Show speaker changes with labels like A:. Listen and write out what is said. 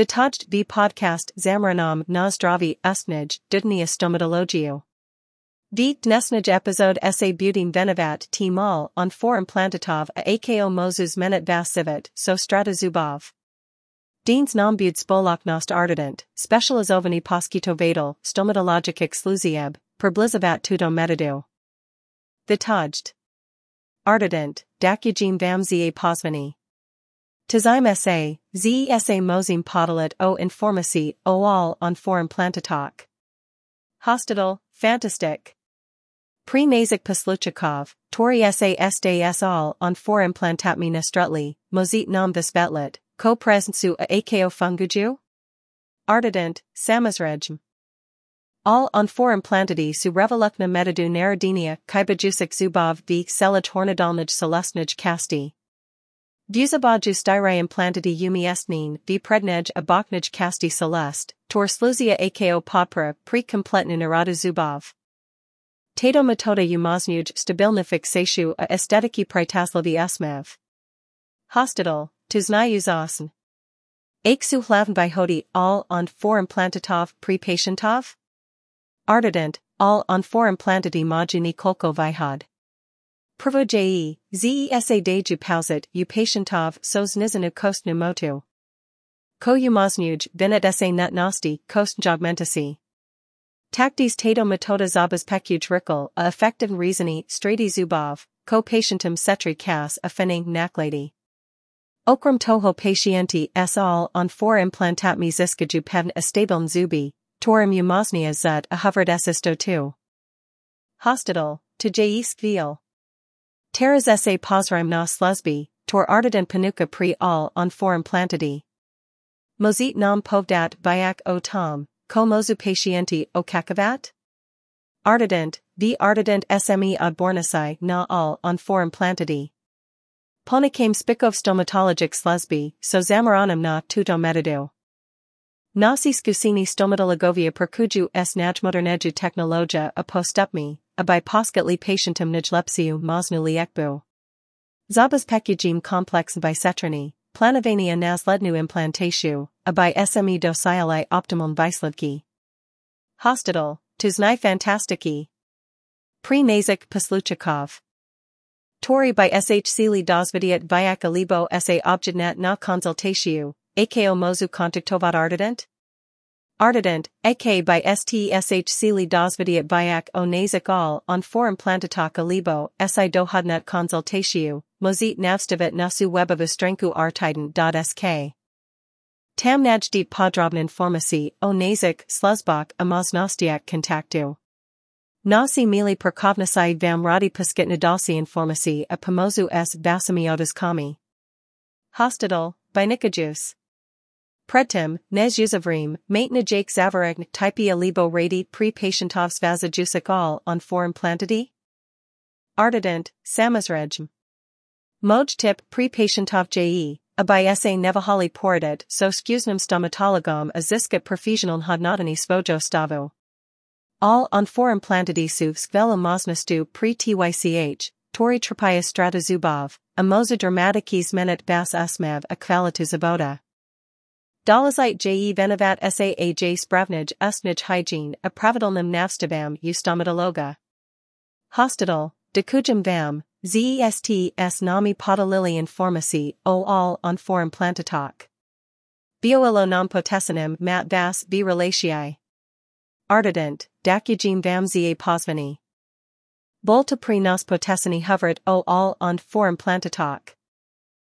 A: Vitajd b podcast Zamranam na zdraví usnij dudnia stomatologiu. V dnesnij epizode essay budim venovat t mal on for implantatov a ako mozus menet vasivit so strata zubov. Deans nombud spoloknost Artident, specializovani poskitovatal, stomatologic exclusieb, per blizavat tudo metadu. Vitajd. Artident, dakugim vam za posvani. Tizime sa, zesa mozim podalit o informasi oal on foreign plantatok. Hospital, fantastic. Pre-Nazik Posluchikov, Tori sa sds all on foreign plantatmi nestrutli, mozit nam visvetlet, ko presentsu a ako funguju? Artident, samazrejm. All on foreign plantity su revelukna metadu naradinia kybajusik zubov v selaj hornadalnij celestnij kasti. Vuzabaju styrium plantity yumi estnin v prednej aboknij kasti celest, tor sluzia ako popra pre kompletna narada zubov. Tato metoda umaznuj stabilna fixation a estetiki pritaslavi esmev. Hospital, tuznai uzasn. Aksu hlavn by hodi all on foreign plantatov pre-patientov? Artident, all on foreign plantity majini kolko vihad. Prvo je, zesa deju pausit u patientov sos nizanu kostnu motu. Ko umaznuj binet ese nutnosti kost jogmentasi. Taktis tato metoda zabas pekuj rikkel a effective reasoni strati zubov, ko patientum setri kas a fening naklady. Okram toho patienti s all on four implantatmi ziskaju pevn estabiln zubi, torum umaznia zut a hovered esisto tu. Hospital, to jais viel. Teras sa posrim na sluzby, tor Artident panuka pre all on forum plantidi. Mozit nam povdat byak o tom, ko mozu patienti o kakavat? Artident, v Artident sme odbornasi na all on forum plantidi. Ponikame spikov stomatologic sluzby, so zamaranum na tuto metadu. Nasi skusini stomatologovia perkuju s najmoderneju technologia a postupmi, a by poskatli patientum najlepsiu mosnu liekbu. Zabas pekujim complex bisetrani, planavania naslednu implantatio, a by sme docili optimum vislivki. Hospital, tuznai fantastiki. Pre-Nazik Posluchikov. Tori by li dosvidiat vyak alibo sa objednat na konsultatio, ako mozu kontaktovat Artident? Artident, ak by STSHC li dosvidiat vyak o nazik all on forum plantatak alibo si dohodnat konsultatio, mozit navstavit nasu webavustrenku artident.sk. Tam najdit podrobnin formasi o nazik sluzbak a moznostiak kontaktu. Nasi mili perkovnasi vam radi paskitna dosi informasi a pomozu s vasamiotas kami. Hospital, by Nikajus. Predtim, nez uzavrim, maintena jake zavaragn typia libo radi pre patientov svazajusik all on foreign plantity? Artident, samazregm. Moj tip pre patientov je, a by sa nevahali poradet so skuznem stomatologom a ziskat profesional hodnotani svojo stavo. All on forum plantadisu skvela mosnastu pre tych, tori trapaya strata zubov, a moza dramatikis menet bas asmav a kvalitu zaboda. Dolazite je venavat saaj spravnij usnij hygiene a pravidalnim navstabam u stomatologa. Hospital, dekujum vam, zest s nami podalili informasi o all on forum plantatok. Bioilo non potesinim mat vas b relatii. Artident, dakugim vam za posvani. Volta pre nos hoveret o all on forum plantatok.